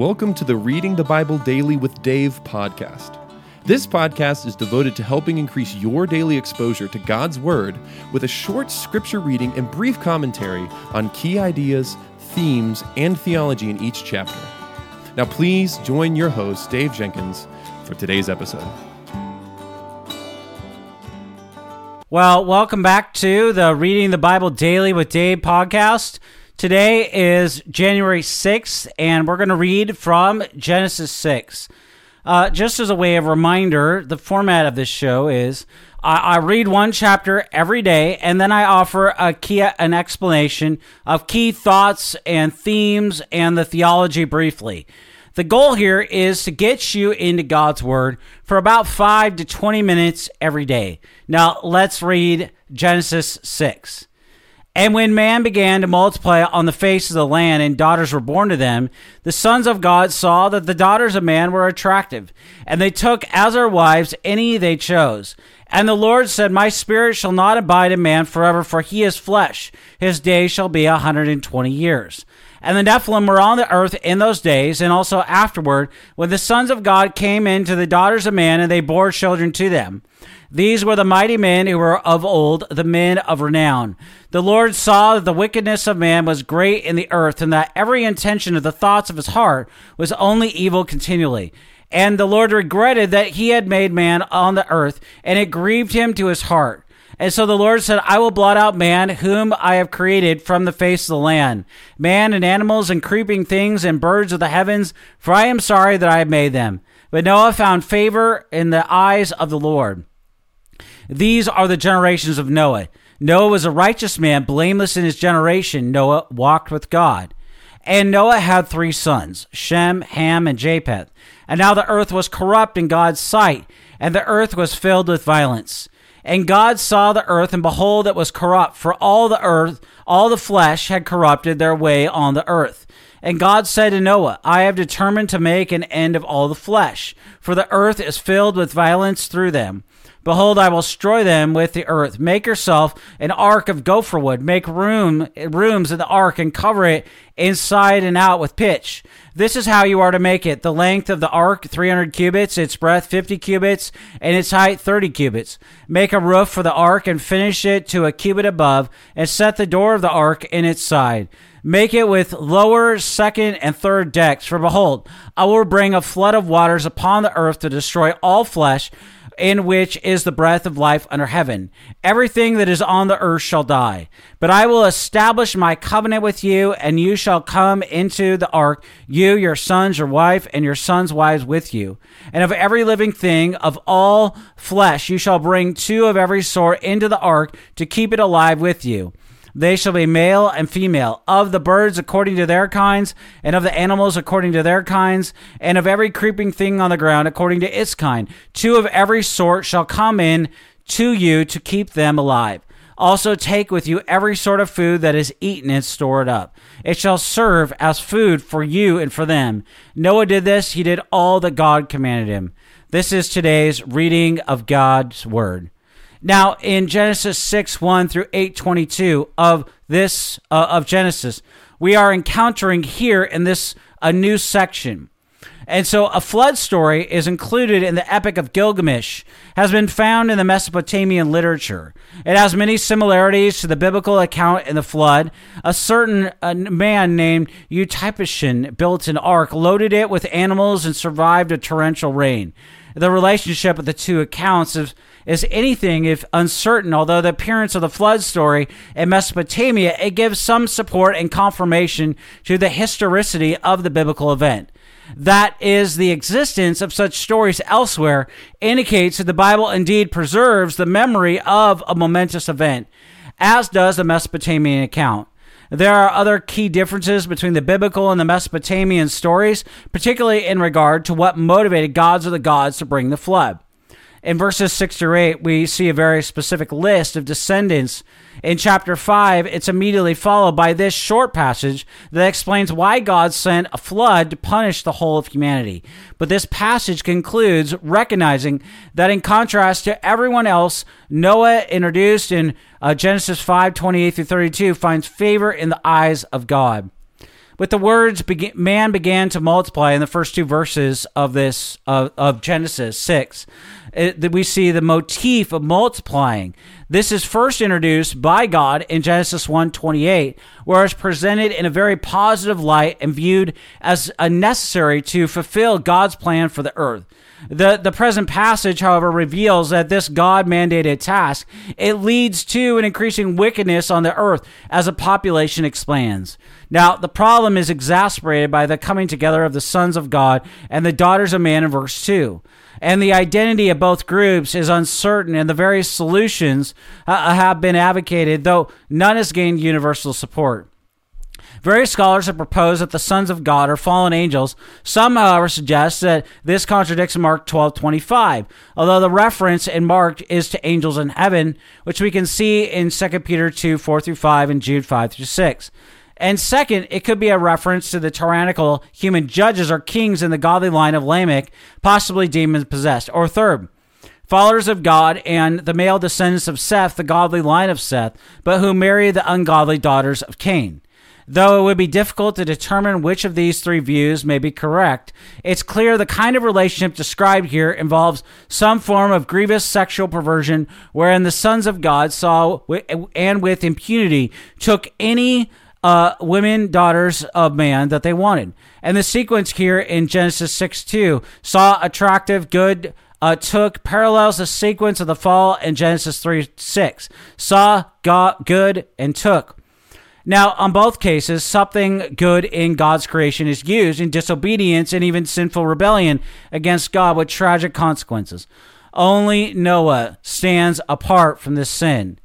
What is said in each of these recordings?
welcome to the Reading the Bible Daily with Dave podcast. This podcast is devoted to helping increase your daily exposure to God's Word with a short scripture reading and brief commentary on key ideas, themes, and theology in each chapter. Now, please join your host, Dave Jenkins, for today's episode. Well, welcome back to the Reading the Bible Daily with Dave podcast. Today is January 6th, and we're going to read from Genesis 6. Uh, just as a way of reminder, the format of this show is I, I read one chapter every day, and then I offer a key, an explanation of key thoughts and themes and the theology briefly. The goal here is to get you into God's Word for about 5 to 20 minutes every day. Now, let's read Genesis 6. And when man began to multiply on the face of the land and daughters were born to them, the sons of God saw that the daughters of man were attractive, and they took as their wives any they chose. And the Lord said, My spirit shall not abide in man forever, for he is flesh. His days shall be a hundred and twenty years. And the Nephilim were on the earth in those days, and also afterward, when the sons of God came in to the daughters of man, and they bore children to them. These were the mighty men who were of old, the men of renown. The Lord saw that the wickedness of man was great in the earth, and that every intention of the thoughts of his heart was only evil continually. And the Lord regretted that he had made man on the earth, and it grieved him to his heart. And so the Lord said, I will blot out man, whom I have created from the face of the land, man and animals and creeping things and birds of the heavens, for I am sorry that I have made them. But Noah found favor in the eyes of the Lord. These are the generations of Noah. Noah was a righteous man, blameless in his generation. Noah walked with God. And Noah had three sons, Shem, Ham, and Japheth. And now the earth was corrupt in God's sight, and the earth was filled with violence. And God saw the earth, and behold, it was corrupt, for all the earth, all the flesh had corrupted their way on the earth. And God said to Noah, I have determined to make an end of all the flesh, for the earth is filled with violence through them. Behold, I will destroy them with the earth. Make yourself an ark of gopher wood. Make room rooms in the ark and cover it inside and out with pitch. This is how you are to make it. The length of the ark, 300 cubits, its breadth, 50 cubits, and its height, 30 cubits. Make a roof for the ark and finish it to a cubit above, and set the door of the ark in its side. Make it with lower, second, and third decks. For behold, I will bring a flood of waters upon the earth to destroy all flesh in which is the breath of life under heaven. Everything that is on the earth shall die. But I will establish my covenant with you, and you shall come into the ark, you, your sons, your wife, and your sons' wives with you. And of every living thing, of all flesh, you shall bring two of every sort into the ark to keep it alive with you. They shall be male and female, of the birds according to their kinds, and of the animals according to their kinds, and of every creeping thing on the ground according to its kind. Two of every sort shall come in to you to keep them alive. Also take with you every sort of food that is eaten and store it up. It shall serve as food for you and for them. Noah did this, he did all that God commanded him. This is today's reading of God's word. Now, in Genesis 6 1 through 8 22 of this, uh, of Genesis, we are encountering here in this a new section. And so a flood story is included in the Epic of Gilgamesh, has been found in the Mesopotamian literature. It has many similarities to the biblical account in the flood. A certain uh, man named Utnapishtim built an ark, loaded it with animals, and survived a torrential rain. The relationship of the two accounts is is anything if uncertain, although the appearance of the flood story in Mesopotamia, it gives some support and confirmation to the historicity of the biblical event. That is the existence of such stories elsewhere indicates that the Bible indeed preserves the memory of a momentous event, as does the Mesopotamian account. There are other key differences between the biblical and the Mesopotamian stories, particularly in regard to what motivated gods or the gods to bring the flood. In verses 6 to 8, we see a very specific list of descendants. In chapter 5, it's immediately followed by this short passage that explains why God sent a flood to punish the whole of humanity. But this passage concludes recognizing that in contrast to everyone else, Noah, introduced in uh, Genesis 5 28 through 32, finds favor in the eyes of God. With the words man began to multiply in the first two verses of this of, of Genesis 6 it, we see the motif of multiplying. This is first introduced by God in Genesis 1:28 where it's presented in a very positive light and viewed as a necessary to fulfill God's plan for the earth the, the present passage, however, reveals that this God mandated task, it leads to an increasing wickedness on the earth as a population expands. Now, the problem is exacerbated by the coming together of the sons of God and the daughters of man in verse 2. And the identity of both groups is uncertain, and the various solutions uh, have been advocated, though none has gained universal support. Various scholars have proposed that the sons of God are fallen angels. Some, however, suggest that this contradicts Mark 12:25, although the reference in Mark is to angels in heaven, which we can see in 2 Peter 2, 4 through 5 and Jude 5 through 6. And second, it could be a reference to the tyrannical human judges or kings in the godly line of Lamech, possibly demon possessed. Or third, followers of God and the male descendants of Seth, the godly line of Seth, but who marry the ungodly daughters of Cain. Though it would be difficult to determine which of these three views may be correct, it's clear the kind of relationship described here involves some form of grievous sexual perversion wherein the sons of God saw and with impunity took any uh, women, daughters of man that they wanted. And the sequence here in Genesis 6 2 saw attractive, good, uh, took parallels the sequence of the fall in Genesis 3 6. Saw, got, good, and took. Now, on both cases, something good in God's creation is used in disobedience and even sinful rebellion against God with tragic consequences. Only Noah stands apart from this sin.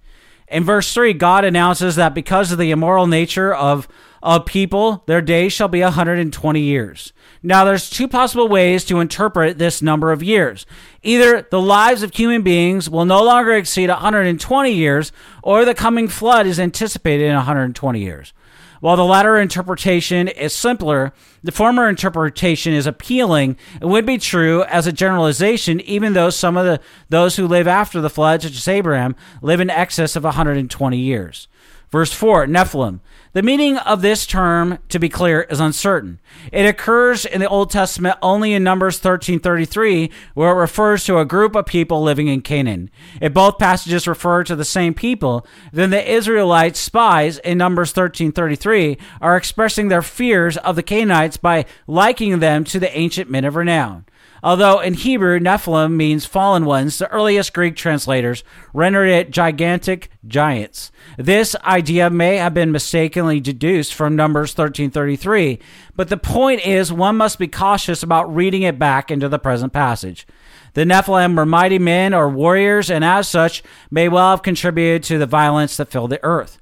In verse 3, God announces that because of the immoral nature of, of people, their days shall be 120 years. Now, there's two possible ways to interpret this number of years. Either the lives of human beings will no longer exceed 120 years, or the coming flood is anticipated in 120 years. While the latter interpretation is simpler, the former interpretation is appealing and would be true as a generalization, even though some of the, those who live after the flood, such as Abraham, live in excess of 120 years. Verse 4 Nephilim. The meaning of this term, to be clear, is uncertain. It occurs in the Old Testament only in Numbers 13:33, where it refers to a group of people living in Canaan. If both passages refer to the same people, then the Israelite spies in Numbers 13:33 are expressing their fears of the Canaanites by likening them to the ancient men of renown. Although in Hebrew, Nephilim means fallen ones, the earliest Greek translators rendered it gigantic giants. This idea may have been mistakenly deduced from Numbers 1333, but the point is one must be cautious about reading it back into the present passage. The Nephilim were mighty men or warriors, and as such, may well have contributed to the violence that filled the earth.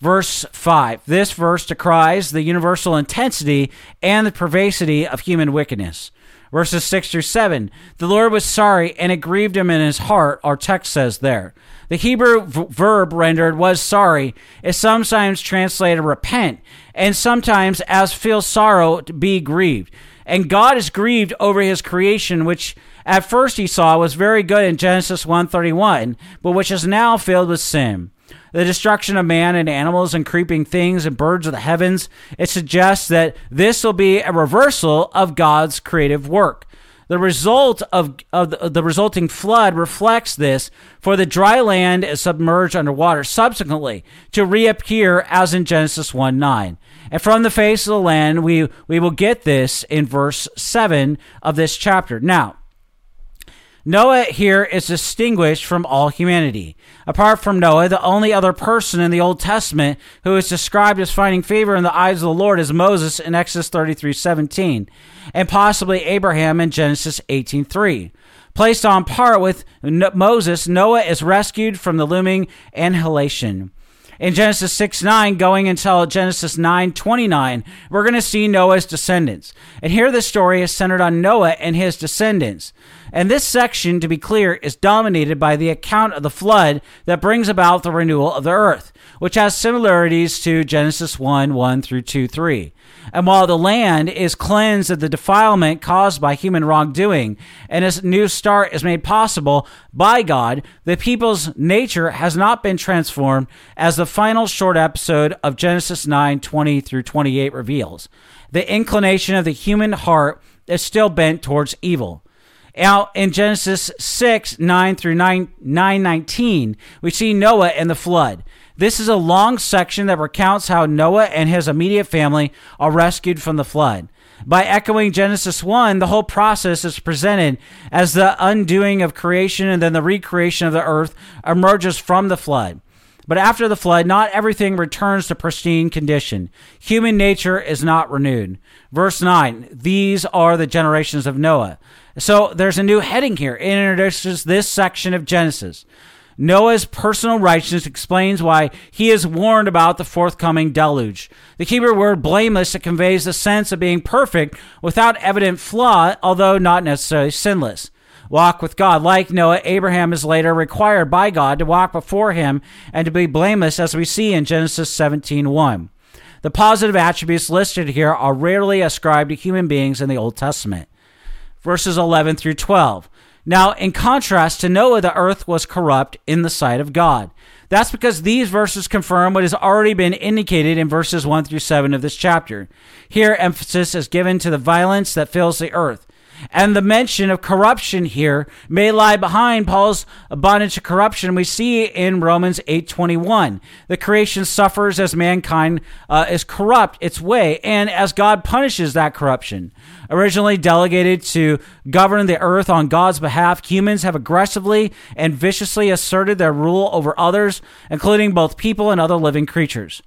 Verse 5. This verse decries the universal intensity and the pervasivity of human wickedness verses 6 through 7. The Lord was sorry, and it grieved him in his heart, our text says there. The Hebrew v- verb rendered was sorry is sometimes translated repent, and sometimes as feel sorrow to be grieved. And God is grieved over his creation, which at first he saw was very good in Genesis 1:31, but which is now filled with sin the destruction of man and animals and creeping things and birds of the heavens, it suggests that this will be a reversal of God's creative work. The result of, of the, the resulting flood reflects this, for the dry land is submerged underwater subsequently to reappear as in Genesis 1 9. And from the face of the land, we, we will get this in verse 7 of this chapter. Now, Noah here is distinguished from all humanity. Apart from Noah, the only other person in the Old Testament who is described as finding favor in the eyes of the Lord is Moses in Exodus 33:17, and possibly Abraham in Genesis 18:3. Placed on par with Moses, Noah is rescued from the looming annihilation in Genesis 6 9, going until Genesis 9 29, we're going to see Noah's descendants. And here the story is centered on Noah and his descendants. And this section, to be clear, is dominated by the account of the flood that brings about the renewal of the earth, which has similarities to Genesis 1 1 through 2 3. And while the land is cleansed of the defilement caused by human wrongdoing, and a new start is made possible by God, the people's nature has not been transformed, as the final short episode of Genesis 9 20 through 28 reveals. The inclination of the human heart is still bent towards evil. Now, in Genesis 6, 9 through 9, 9 19, we see Noah and the flood. This is a long section that recounts how Noah and his immediate family are rescued from the flood. By echoing Genesis 1, the whole process is presented as the undoing of creation and then the recreation of the earth emerges from the flood. But after the flood, not everything returns to pristine condition. Human nature is not renewed. Verse 9 These are the generations of Noah. So there's a new heading here. It introduces this section of Genesis. Noah's personal righteousness explains why he is warned about the forthcoming deluge. The Hebrew word blameless conveys the sense of being perfect without evident flaw, although not necessarily sinless. Walk with God. Like Noah, Abraham is later required by God to walk before him and to be blameless, as we see in Genesis 17:1. The positive attributes listed here are rarely ascribed to human beings in the Old Testament. Verses 11 through 12. Now, in contrast to Noah, the earth was corrupt in the sight of God. That's because these verses confirm what has already been indicated in verses 1 through 7 of this chapter. Here, emphasis is given to the violence that fills the earth. And the mention of corruption here may lie behind Paul's bondage to corruption we see in Romans 8:21. The creation suffers as mankind uh, is corrupt its way and as God punishes that corruption. Originally delegated to govern the earth on God's behalf, humans have aggressively and viciously asserted their rule over others, including both people and other living creatures.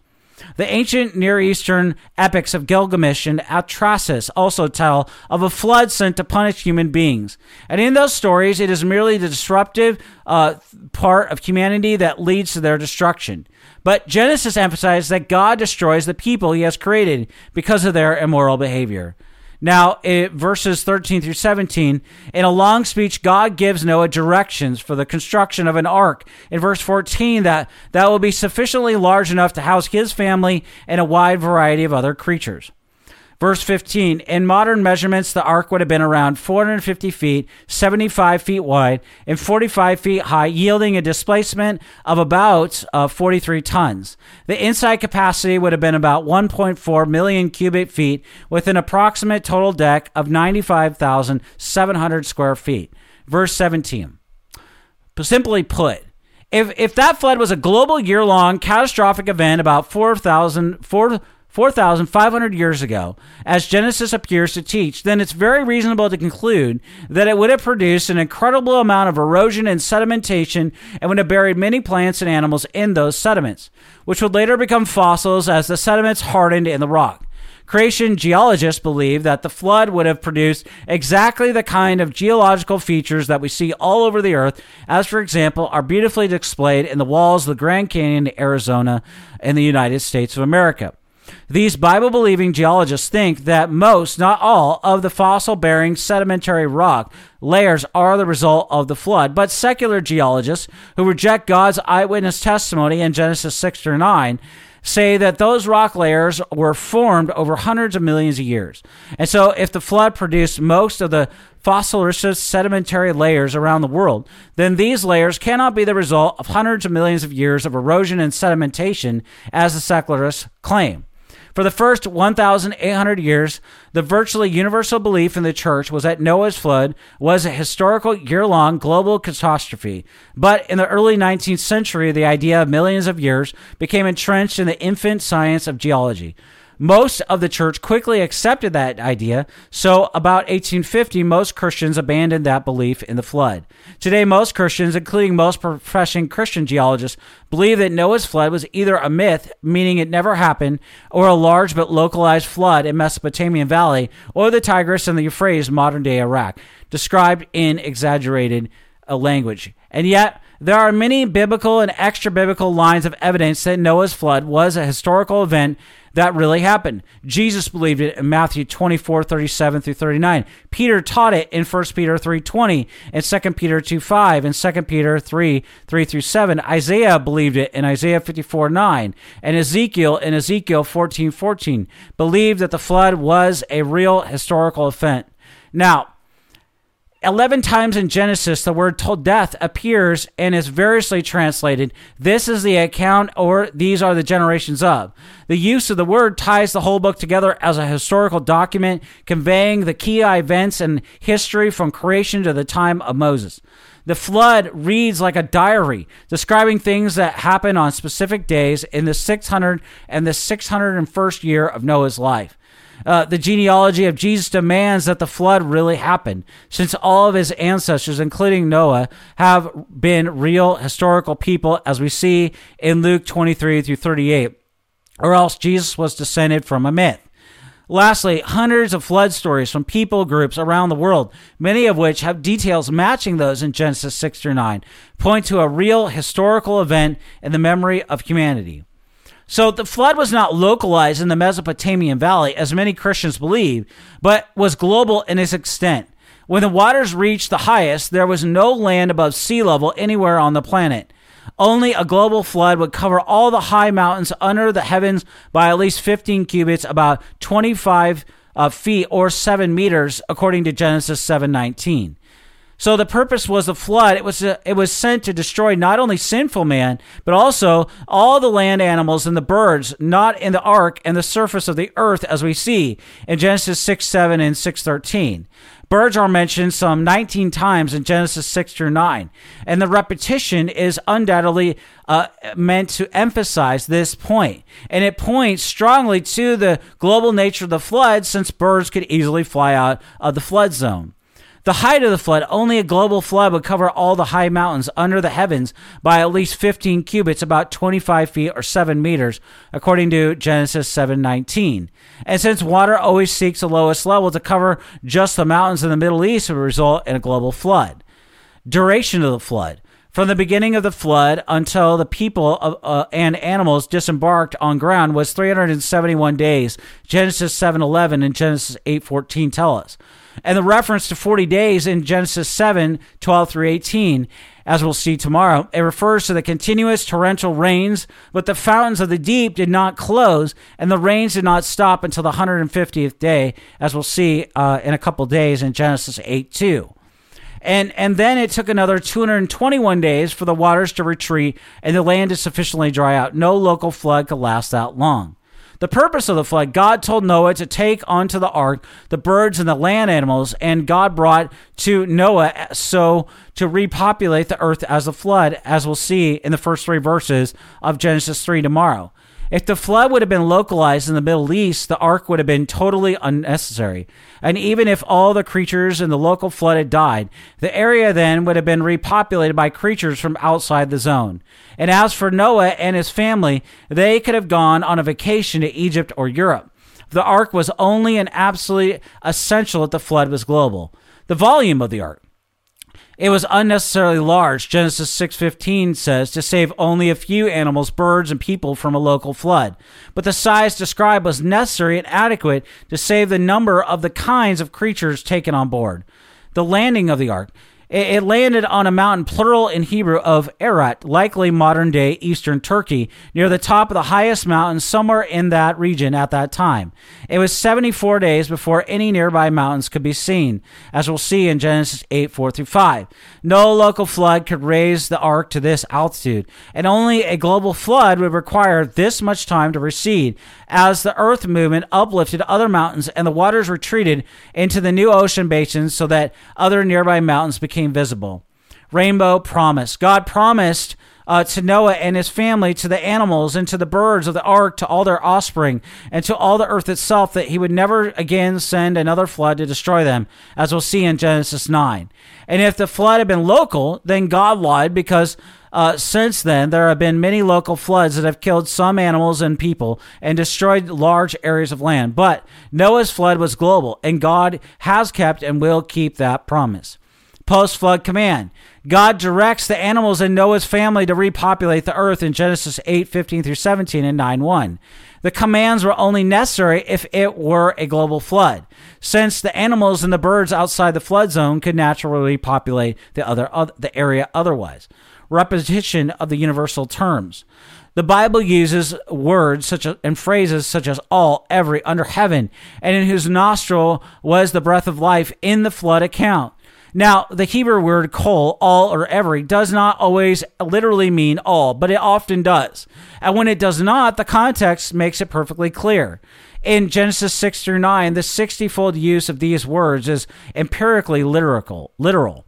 The ancient Near Eastern epics of Gilgamesh and Atrahasis also tell of a flood sent to punish human beings. And in those stories, it is merely the disruptive uh, part of humanity that leads to their destruction. But Genesis emphasizes that God destroys the people he has created because of their immoral behavior. Now, it, verses 13 through 17, in a long speech, God gives Noah directions for the construction of an ark. In verse 14, that, that will be sufficiently large enough to house his family and a wide variety of other creatures. Verse 15 In modern measurements, the ark would have been around 450 feet, 75 feet wide, and 45 feet high, yielding a displacement of about uh, 43 tons. The inside capacity would have been about 1.4 million cubic feet, with an approximate total deck of 95,700 square feet. Verse 17. Simply put, if, if that flood was a global year long catastrophic event about 4,000, 4, 4,500 years ago, as Genesis appears to teach, then it's very reasonable to conclude that it would have produced an incredible amount of erosion and sedimentation and would have buried many plants and animals in those sediments, which would later become fossils as the sediments hardened in the rock. Creation geologists believe that the flood would have produced exactly the kind of geological features that we see all over the earth, as, for example, are beautifully displayed in the walls of the Grand Canyon, Arizona, in the United States of America. These Bible believing geologists think that most, not all, of the fossil bearing sedimentary rock layers are the result of the flood. But secular geologists who reject God's eyewitness testimony in Genesis 6 or 9 say that those rock layers were formed over hundreds of millions of years. And so, if the flood produced most of the fossiliferous sedimentary layers around the world, then these layers cannot be the result of hundreds of millions of years of erosion and sedimentation, as the secularists claim. For the first 1,800 years, the virtually universal belief in the church was that Noah's flood was a historical year long global catastrophe. But in the early 19th century, the idea of millions of years became entrenched in the infant science of geology. Most of the church quickly accepted that idea, so about 1850, most Christians abandoned that belief in the flood. Today, most Christians, including most professing Christian geologists, believe that Noah's flood was either a myth, meaning it never happened, or a large but localized flood in Mesopotamian Valley, or the Tigris and the Euphrates, modern day Iraq, described in exaggerated uh, language. And yet, There are many biblical and extra biblical lines of evidence that Noah's flood was a historical event that really happened. Jesus believed it in Matthew 24, 37 through 39. Peter taught it in 1 Peter 3, 20 and 2 Peter 2, 5 and 2 Peter 3, 3 through 7. Isaiah believed it in Isaiah 54, 9 and Ezekiel in Ezekiel 14, 14 believed that the flood was a real historical event. Now, 11 times in Genesis, the word toledoth appears and is variously translated. This is the account, or these are the generations of. The use of the word ties the whole book together as a historical document, conveying the key events and history from creation to the time of Moses. The flood reads like a diary, describing things that happen on specific days in the 600 and the 601st year of Noah's life. Uh, the genealogy of Jesus demands that the flood really happened, since all of his ancestors, including Noah, have been real historical people, as we see in Luke 23 through 38, or else Jesus was descended from a myth. Lastly, hundreds of flood stories from people groups around the world, many of which have details matching those in Genesis 6 through 9, point to a real historical event in the memory of humanity. So the flood was not localized in the Mesopotamian valley, as many Christians believe, but was global in its extent. When the waters reached the highest, there was no land above sea level anywhere on the planet. Only a global flood would cover all the high mountains under the heavens by at least 15 cubits, about 25 uh, feet or 7 meters, according to Genesis 7:19. So the purpose was the flood. It was uh, it was sent to destroy not only sinful man, but also all the land animals and the birds not in the ark and the surface of the earth, as we see in Genesis six seven and six thirteen. Birds are mentioned some 19 times in Genesis 6 through 9, and the repetition is undoubtedly uh, meant to emphasize this point. And it points strongly to the global nature of the flood since birds could easily fly out of the flood zone. The height of the flood, only a global flood would cover all the high mountains under the heavens by at least 15 cubits, about 25 feet or 7 meters, according to Genesis 7:19. And since water always seeks the lowest level to cover just the mountains in the Middle East, it would result in a global flood. Duration of the flood. From the beginning of the flood until the people of, uh, and animals disembarked on ground was 371 days. Genesis 7:11 and Genesis 8:14 tell us and the reference to 40 days in Genesis 7 12 through 18, as we'll see tomorrow. It refers to the continuous torrential rains, but the fountains of the deep did not close, and the rains did not stop until the 150th day, as we'll see uh, in a couple days in Genesis 8 2. And, and then it took another 221 days for the waters to retreat and the land to sufficiently dry out. No local flood could last that long. The purpose of the flood, God told Noah to take onto the ark the birds and the land animals, and God brought to Noah so to repopulate the earth as a flood, as we'll see in the first three verses of Genesis 3 tomorrow. If the flood would have been localized in the Middle East, the ark would have been totally unnecessary. And even if all the creatures in the local flood had died, the area then would have been repopulated by creatures from outside the zone. And as for Noah and his family, they could have gone on a vacation to Egypt or Europe. The ark was only an absolutely essential that the flood was global. The volume of the ark. It was unnecessarily large, Genesis 6:15 says, to save only a few animals, birds, and people from a local flood. But the size described was necessary and adequate to save the number of the kinds of creatures taken on board. The landing of the ark. It landed on a mountain, plural in Hebrew, of Ararat, likely modern day eastern Turkey, near the top of the highest mountain somewhere in that region at that time. It was 74 days before any nearby mountains could be seen, as we'll see in Genesis 8 4 through 5. No local flood could raise the ark to this altitude, and only a global flood would require this much time to recede, as the earth movement uplifted other mountains and the waters retreated into the new ocean basins so that other nearby mountains became visible. Rainbow promise. God promised uh, to Noah and his family, to the animals, and to the birds of the ark, to all their offspring, and to all the earth itself, that he would never again send another flood to destroy them, as we'll see in Genesis 9. And if the flood had been local, then God lied because uh, since then, there have been many local floods that have killed some animals and people and destroyed large areas of land. But Noah's flood was global, and God has kept and will keep that promise. Post flood command. God directs the animals in Noah's family to repopulate the earth in Genesis 8 15 through 17 and 9 1. The commands were only necessary if it were a global flood, since the animals and the birds outside the flood zone could naturally populate the other the area otherwise. Repetition of the universal terms. The Bible uses words such as, and phrases such as all, every, under heaven, and in whose nostril was the breath of life in the flood account. Now, the Hebrew word kol, all or every, does not always literally mean all, but it often does. And when it does not, the context makes it perfectly clear. In Genesis 6 through 9, the 60 fold use of these words is empirically literal. literal.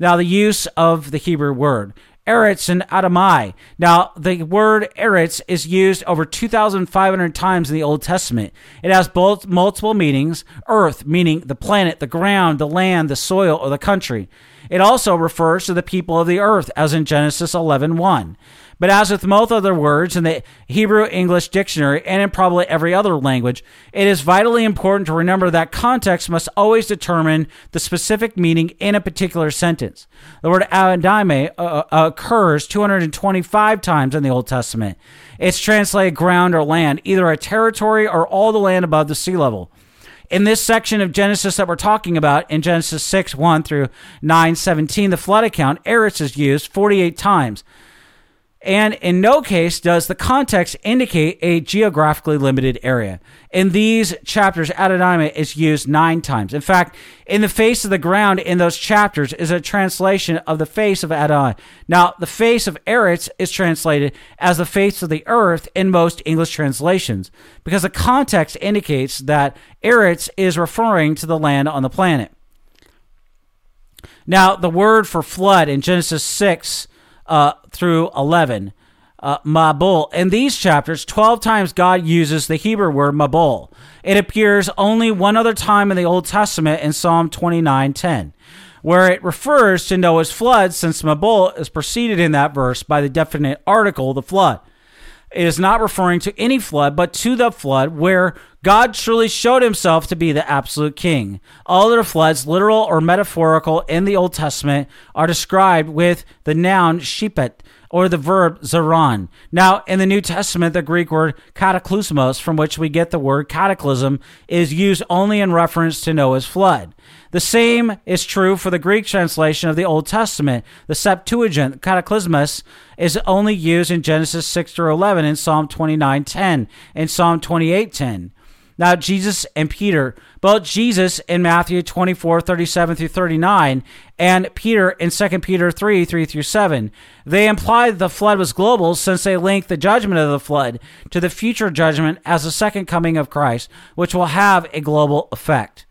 Now, the use of the Hebrew word Eretz and Adamah. Now, the word Eretz is used over 2,500 times in the Old Testament. It has both multiple meanings earth, meaning the planet, the ground, the land, the soil, or the country. It also refers to the people of the earth, as in Genesis 11 1. But as with most other words in the Hebrew English dictionary and in probably every other language, it is vitally important to remember that context must always determine the specific meaning in a particular sentence. The word Adamah uh, uh occurs 225 times in the Old Testament. It's translated ground or land, either a territory or all the land above the sea level in this section of Genesis that we're talking about, in Genesis 6 1 through 9 17, the flood account, Eretz is used 48 times. And in no case does the context indicate a geographically limited area. In these chapters, Adonai is used nine times. In fact, in the face of the ground in those chapters is a translation of the face of Adonai. Now, the face of Eretz is translated as the face of the earth in most English translations because the context indicates that Eretz is referring to the land on the planet. Now, the word for flood in Genesis 6 uh, through 11. Uh, Mabul. In these chapters, 12 times God uses the Hebrew word Mabul. It appears only one other time in the Old Testament in Psalm 29:10, where it refers to Noah's flood, since Mabul is preceded in that verse by the definite article, the flood. It is not referring to any flood, but to the flood where God truly showed himself to be the absolute king. All other floods, literal or metaphorical, in the Old Testament are described with the noun shipet or the verb zaron. Now, in the New Testament, the Greek word cataclysmos, from which we get the word cataclysm, is used only in reference to Noah's flood. The same is true for the Greek translation of the Old Testament. The Septuagint, cataclysmos, is only used in Genesis 6 through 11, in Psalm 29:10, in Psalm 28:10. Now, Jesus and Peter, both Jesus in Matthew 24, 37 through 39, and Peter in 2 Peter 3, 3 through 7, they imply the flood was global since they link the judgment of the flood to the future judgment as the second coming of Christ, which will have a global effect.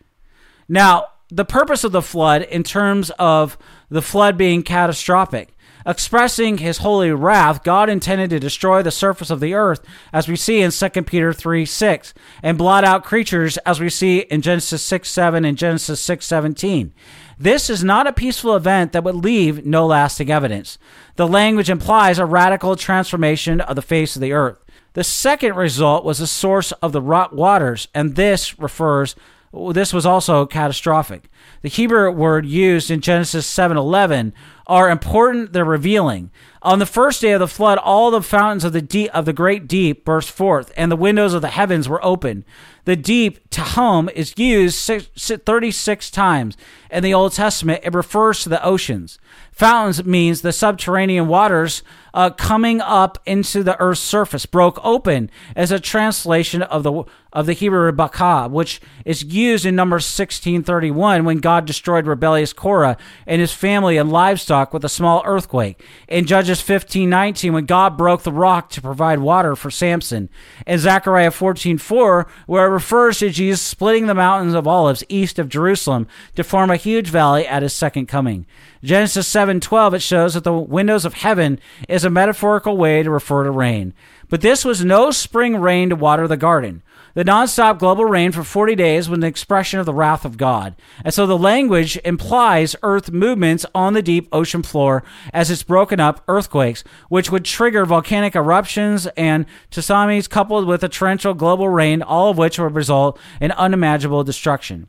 Now, the purpose of the flood in terms of the flood being catastrophic. Expressing his holy wrath, God intended to destroy the surface of the earth, as we see in 2 Peter 3 6, and blot out creatures, as we see in Genesis 6 7 and Genesis 6 17. This is not a peaceful event that would leave no lasting evidence. The language implies a radical transformation of the face of the earth. The second result was the source of the rock waters, and this refers this was also catastrophic. The Hebrew word used in Genesis 7:11 are important, they're revealing. On the first day of the flood, all the fountains of the deep of the great deep burst forth, and the windows of the heavens were opened. The deep, tehom, is used 36 times. In the Old Testament, it refers to the oceans. Fountains means the subterranean waters uh, coming up into the earth's surface, broke open as a translation of the of the Hebrew bakah, which is used in Numbers 16:31 when God destroyed rebellious Korah and his family and livestock with a small earthquake. In Judges 15:19 when God broke the rock to provide water for Samson. In Zechariah 14:4 where refers to Jesus splitting the mountains of olives east of Jerusalem to form a huge valley at his second coming. Genesis 7:12 it shows that the windows of heaven is a metaphorical way to refer to rain. But this was no spring rain to water the garden. The nonstop global rain for 40 days was an expression of the wrath of God. And so the language implies earth movements on the deep ocean floor as it's broken up earthquakes, which would trigger volcanic eruptions and tsunamis coupled with a torrential global rain, all of which would result in unimaginable destruction.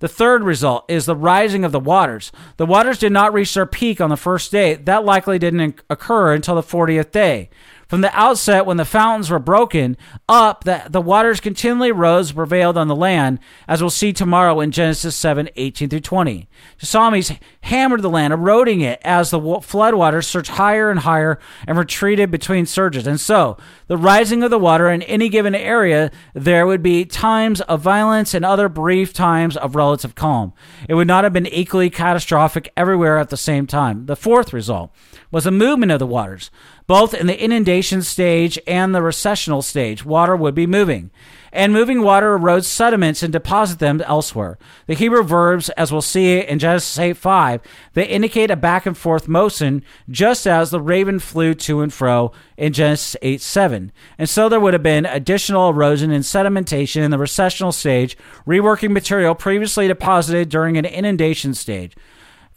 The third result is the rising of the waters. The waters did not reach their peak on the first day. That likely didn't occur until the 40th day. From the outset, when the fountains were broken up, the, the waters continually rose, and prevailed on the land, as we'll see tomorrow in Genesis 7 18 through 20. Tsunamis hammered the land, eroding it as the floodwaters surged higher and higher and retreated between surges. And so, the rising of the water in any given area, there would be times of violence and other brief times of relative calm. It would not have been equally catastrophic everywhere at the same time. The fourth result was the movement of the waters. Both in the inundation stage and the recessional stage, water would be moving. And moving water erodes sediments and deposit them elsewhere. The Hebrew verbs, as we'll see in Genesis 8 5, they indicate a back and forth motion, just as the raven flew to and fro in Genesis 8 7. And so there would have been additional erosion and sedimentation in the recessional stage, reworking material previously deposited during an inundation stage.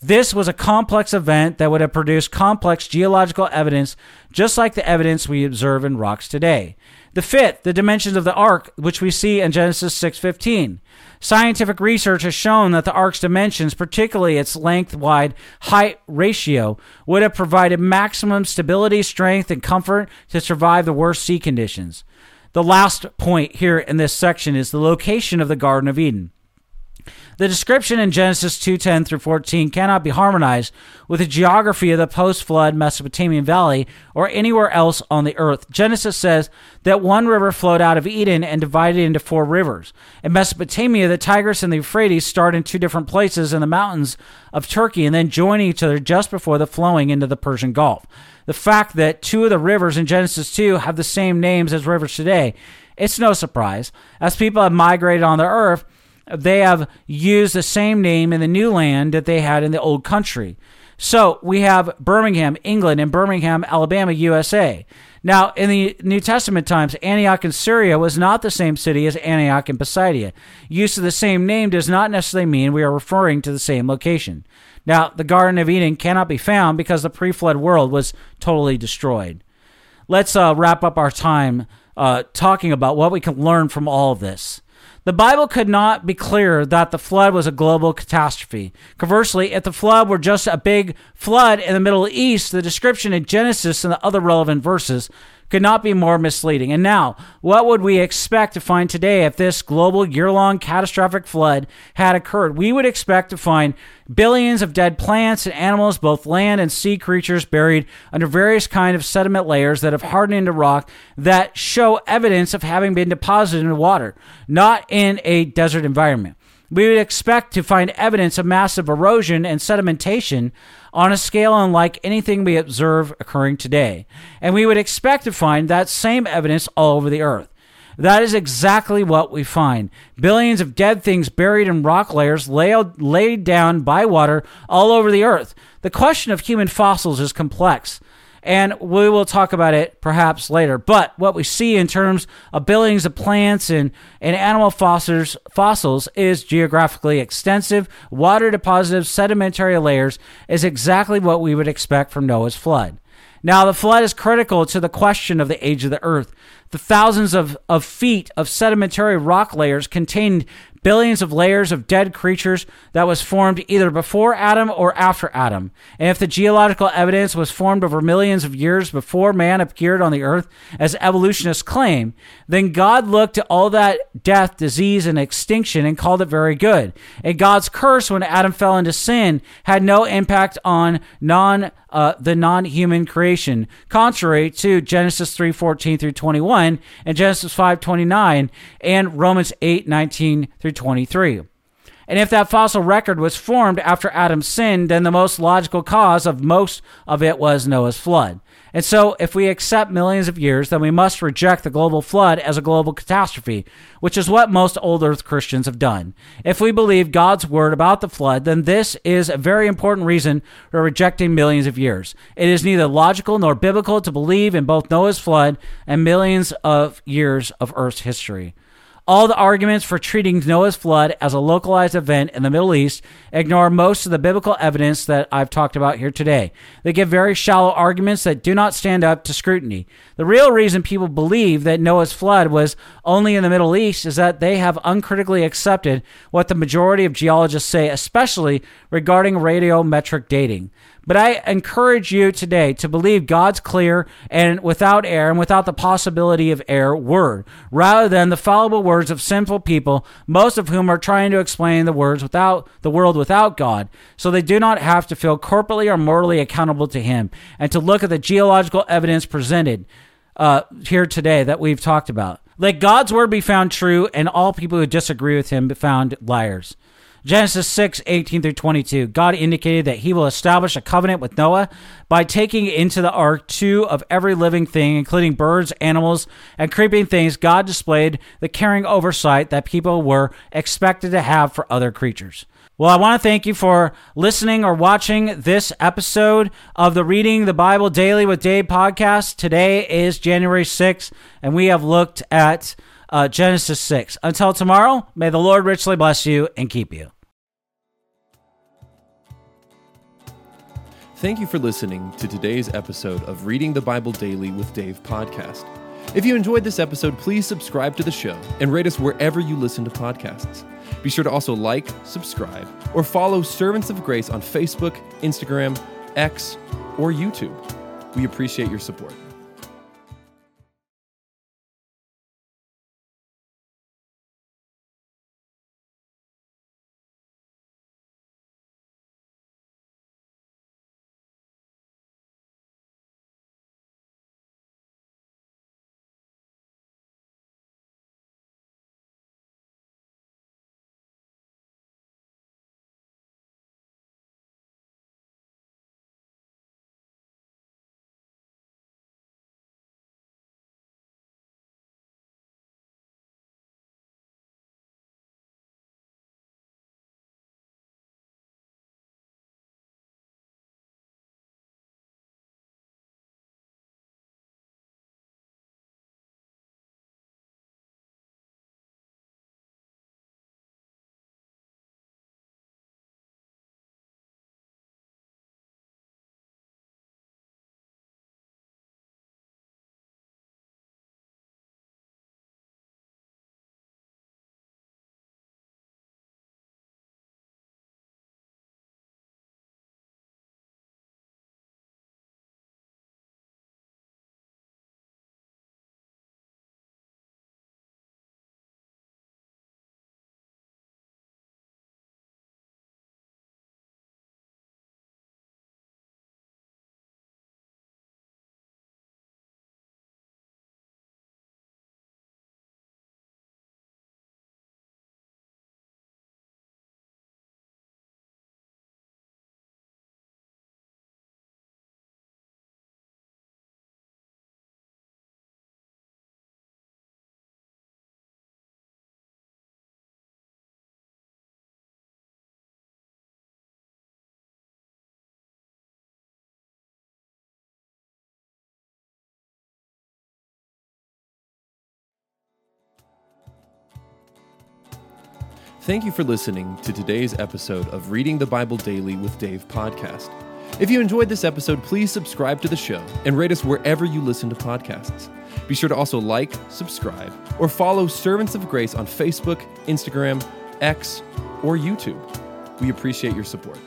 This was a complex event that would have produced complex geological evidence, just like the evidence we observe in rocks today. The fifth, the dimensions of the ark, which we see in Genesis 6:15. Scientific research has shown that the ark's dimensions, particularly its length-wide height ratio, would have provided maximum stability, strength, and comfort to survive the worst sea conditions. The last point here in this section is the location of the Garden of Eden. The description in Genesis 2:10 through 14 cannot be harmonized with the geography of the post-flood Mesopotamian valley or anywhere else on the earth. Genesis says that one river flowed out of Eden and divided into four rivers. In Mesopotamia, the Tigris and the Euphrates start in two different places in the mountains of Turkey and then join each other just before the flowing into the Persian Gulf. The fact that two of the rivers in Genesis 2 have the same names as rivers today, it's no surprise. As people have migrated on the earth, they have used the same name in the new land that they had in the old country. So we have Birmingham, England, and Birmingham, Alabama, USA. Now, in the New Testament times, Antioch in Syria was not the same city as Antioch in Pisidia. Use of the same name does not necessarily mean we are referring to the same location. Now, the Garden of Eden cannot be found because the pre flood world was totally destroyed. Let's uh, wrap up our time uh, talking about what we can learn from all of this. The Bible could not be clearer that the flood was a global catastrophe. Conversely, if the flood were just a big flood in the Middle East, the description in Genesis and the other relevant verses could not be more misleading. And now, what would we expect to find today if this global year long catastrophic flood had occurred? We would expect to find billions of dead plants and animals, both land and sea creatures, buried under various kind of sediment layers that have hardened into rock that show evidence of having been deposited in water, not in a desert environment. We would expect to find evidence of massive erosion and sedimentation on a scale unlike anything we observe occurring today. And we would expect to find that same evidence all over the earth. That is exactly what we find. Billions of dead things buried in rock layers laid, laid down by water all over the earth. The question of human fossils is complex and we will talk about it perhaps later. But what we see in terms of billions of plants and, and animal fossils, fossils is geographically extensive, water deposited sedimentary layers is exactly what we would expect from Noah's flood. Now, the flood is critical to the question of the age of the earth. The thousands of, of feet of sedimentary rock layers contained billions of layers of dead creatures that was formed either before Adam or after Adam. And if the geological evidence was formed over millions of years before man appeared on the earth, as evolutionists claim, then God looked at all that death, disease, and extinction and called it very good. And God's curse when Adam fell into sin had no impact on non uh, the non-human creation, contrary to Genesis 3:14 through 21 and Genesis 5:29 and Romans 8:19 through 23. And if that fossil record was formed after Adam sinned, then the most logical cause of most of it was Noah's flood. And so, if we accept millions of years, then we must reject the global flood as a global catastrophe, which is what most old earth Christians have done. If we believe God's word about the flood, then this is a very important reason for rejecting millions of years. It is neither logical nor biblical to believe in both Noah's flood and millions of years of earth's history. All the arguments for treating Noah's flood as a localized event in the Middle East ignore most of the biblical evidence that I've talked about here today. They give very shallow arguments that do not stand up to scrutiny. The real reason people believe that Noah's flood was only in the Middle East is that they have uncritically accepted what the majority of geologists say, especially regarding radiometric dating. But I encourage you today to believe God's clear and without error and without the possibility of error word, rather than the fallible words of sinful people, most of whom are trying to explain the words without the world without God, so they do not have to feel corporately or morally accountable to Him, and to look at the geological evidence presented uh, here today that we've talked about. Let God's word be found true, and all people who disagree with Him be found liars. Genesis 6, 18 through 22. God indicated that he will establish a covenant with Noah by taking into the ark two of every living thing, including birds, animals, and creeping things. God displayed the caring oversight that people were expected to have for other creatures. Well, I want to thank you for listening or watching this episode of the Reading the Bible Daily with Dave podcast. Today is January 6th, and we have looked at uh, Genesis 6. Until tomorrow, may the Lord richly bless you and keep you. Thank you for listening to today's episode of Reading the Bible Daily with Dave podcast. If you enjoyed this episode, please subscribe to the show and rate us wherever you listen to podcasts. Be sure to also like, subscribe, or follow Servants of Grace on Facebook, Instagram, X, or YouTube. We appreciate your support. Thank you for listening to today's episode of Reading the Bible Daily with Dave podcast. If you enjoyed this episode, please subscribe to the show and rate us wherever you listen to podcasts. Be sure to also like, subscribe, or follow Servants of Grace on Facebook, Instagram, X, or YouTube. We appreciate your support.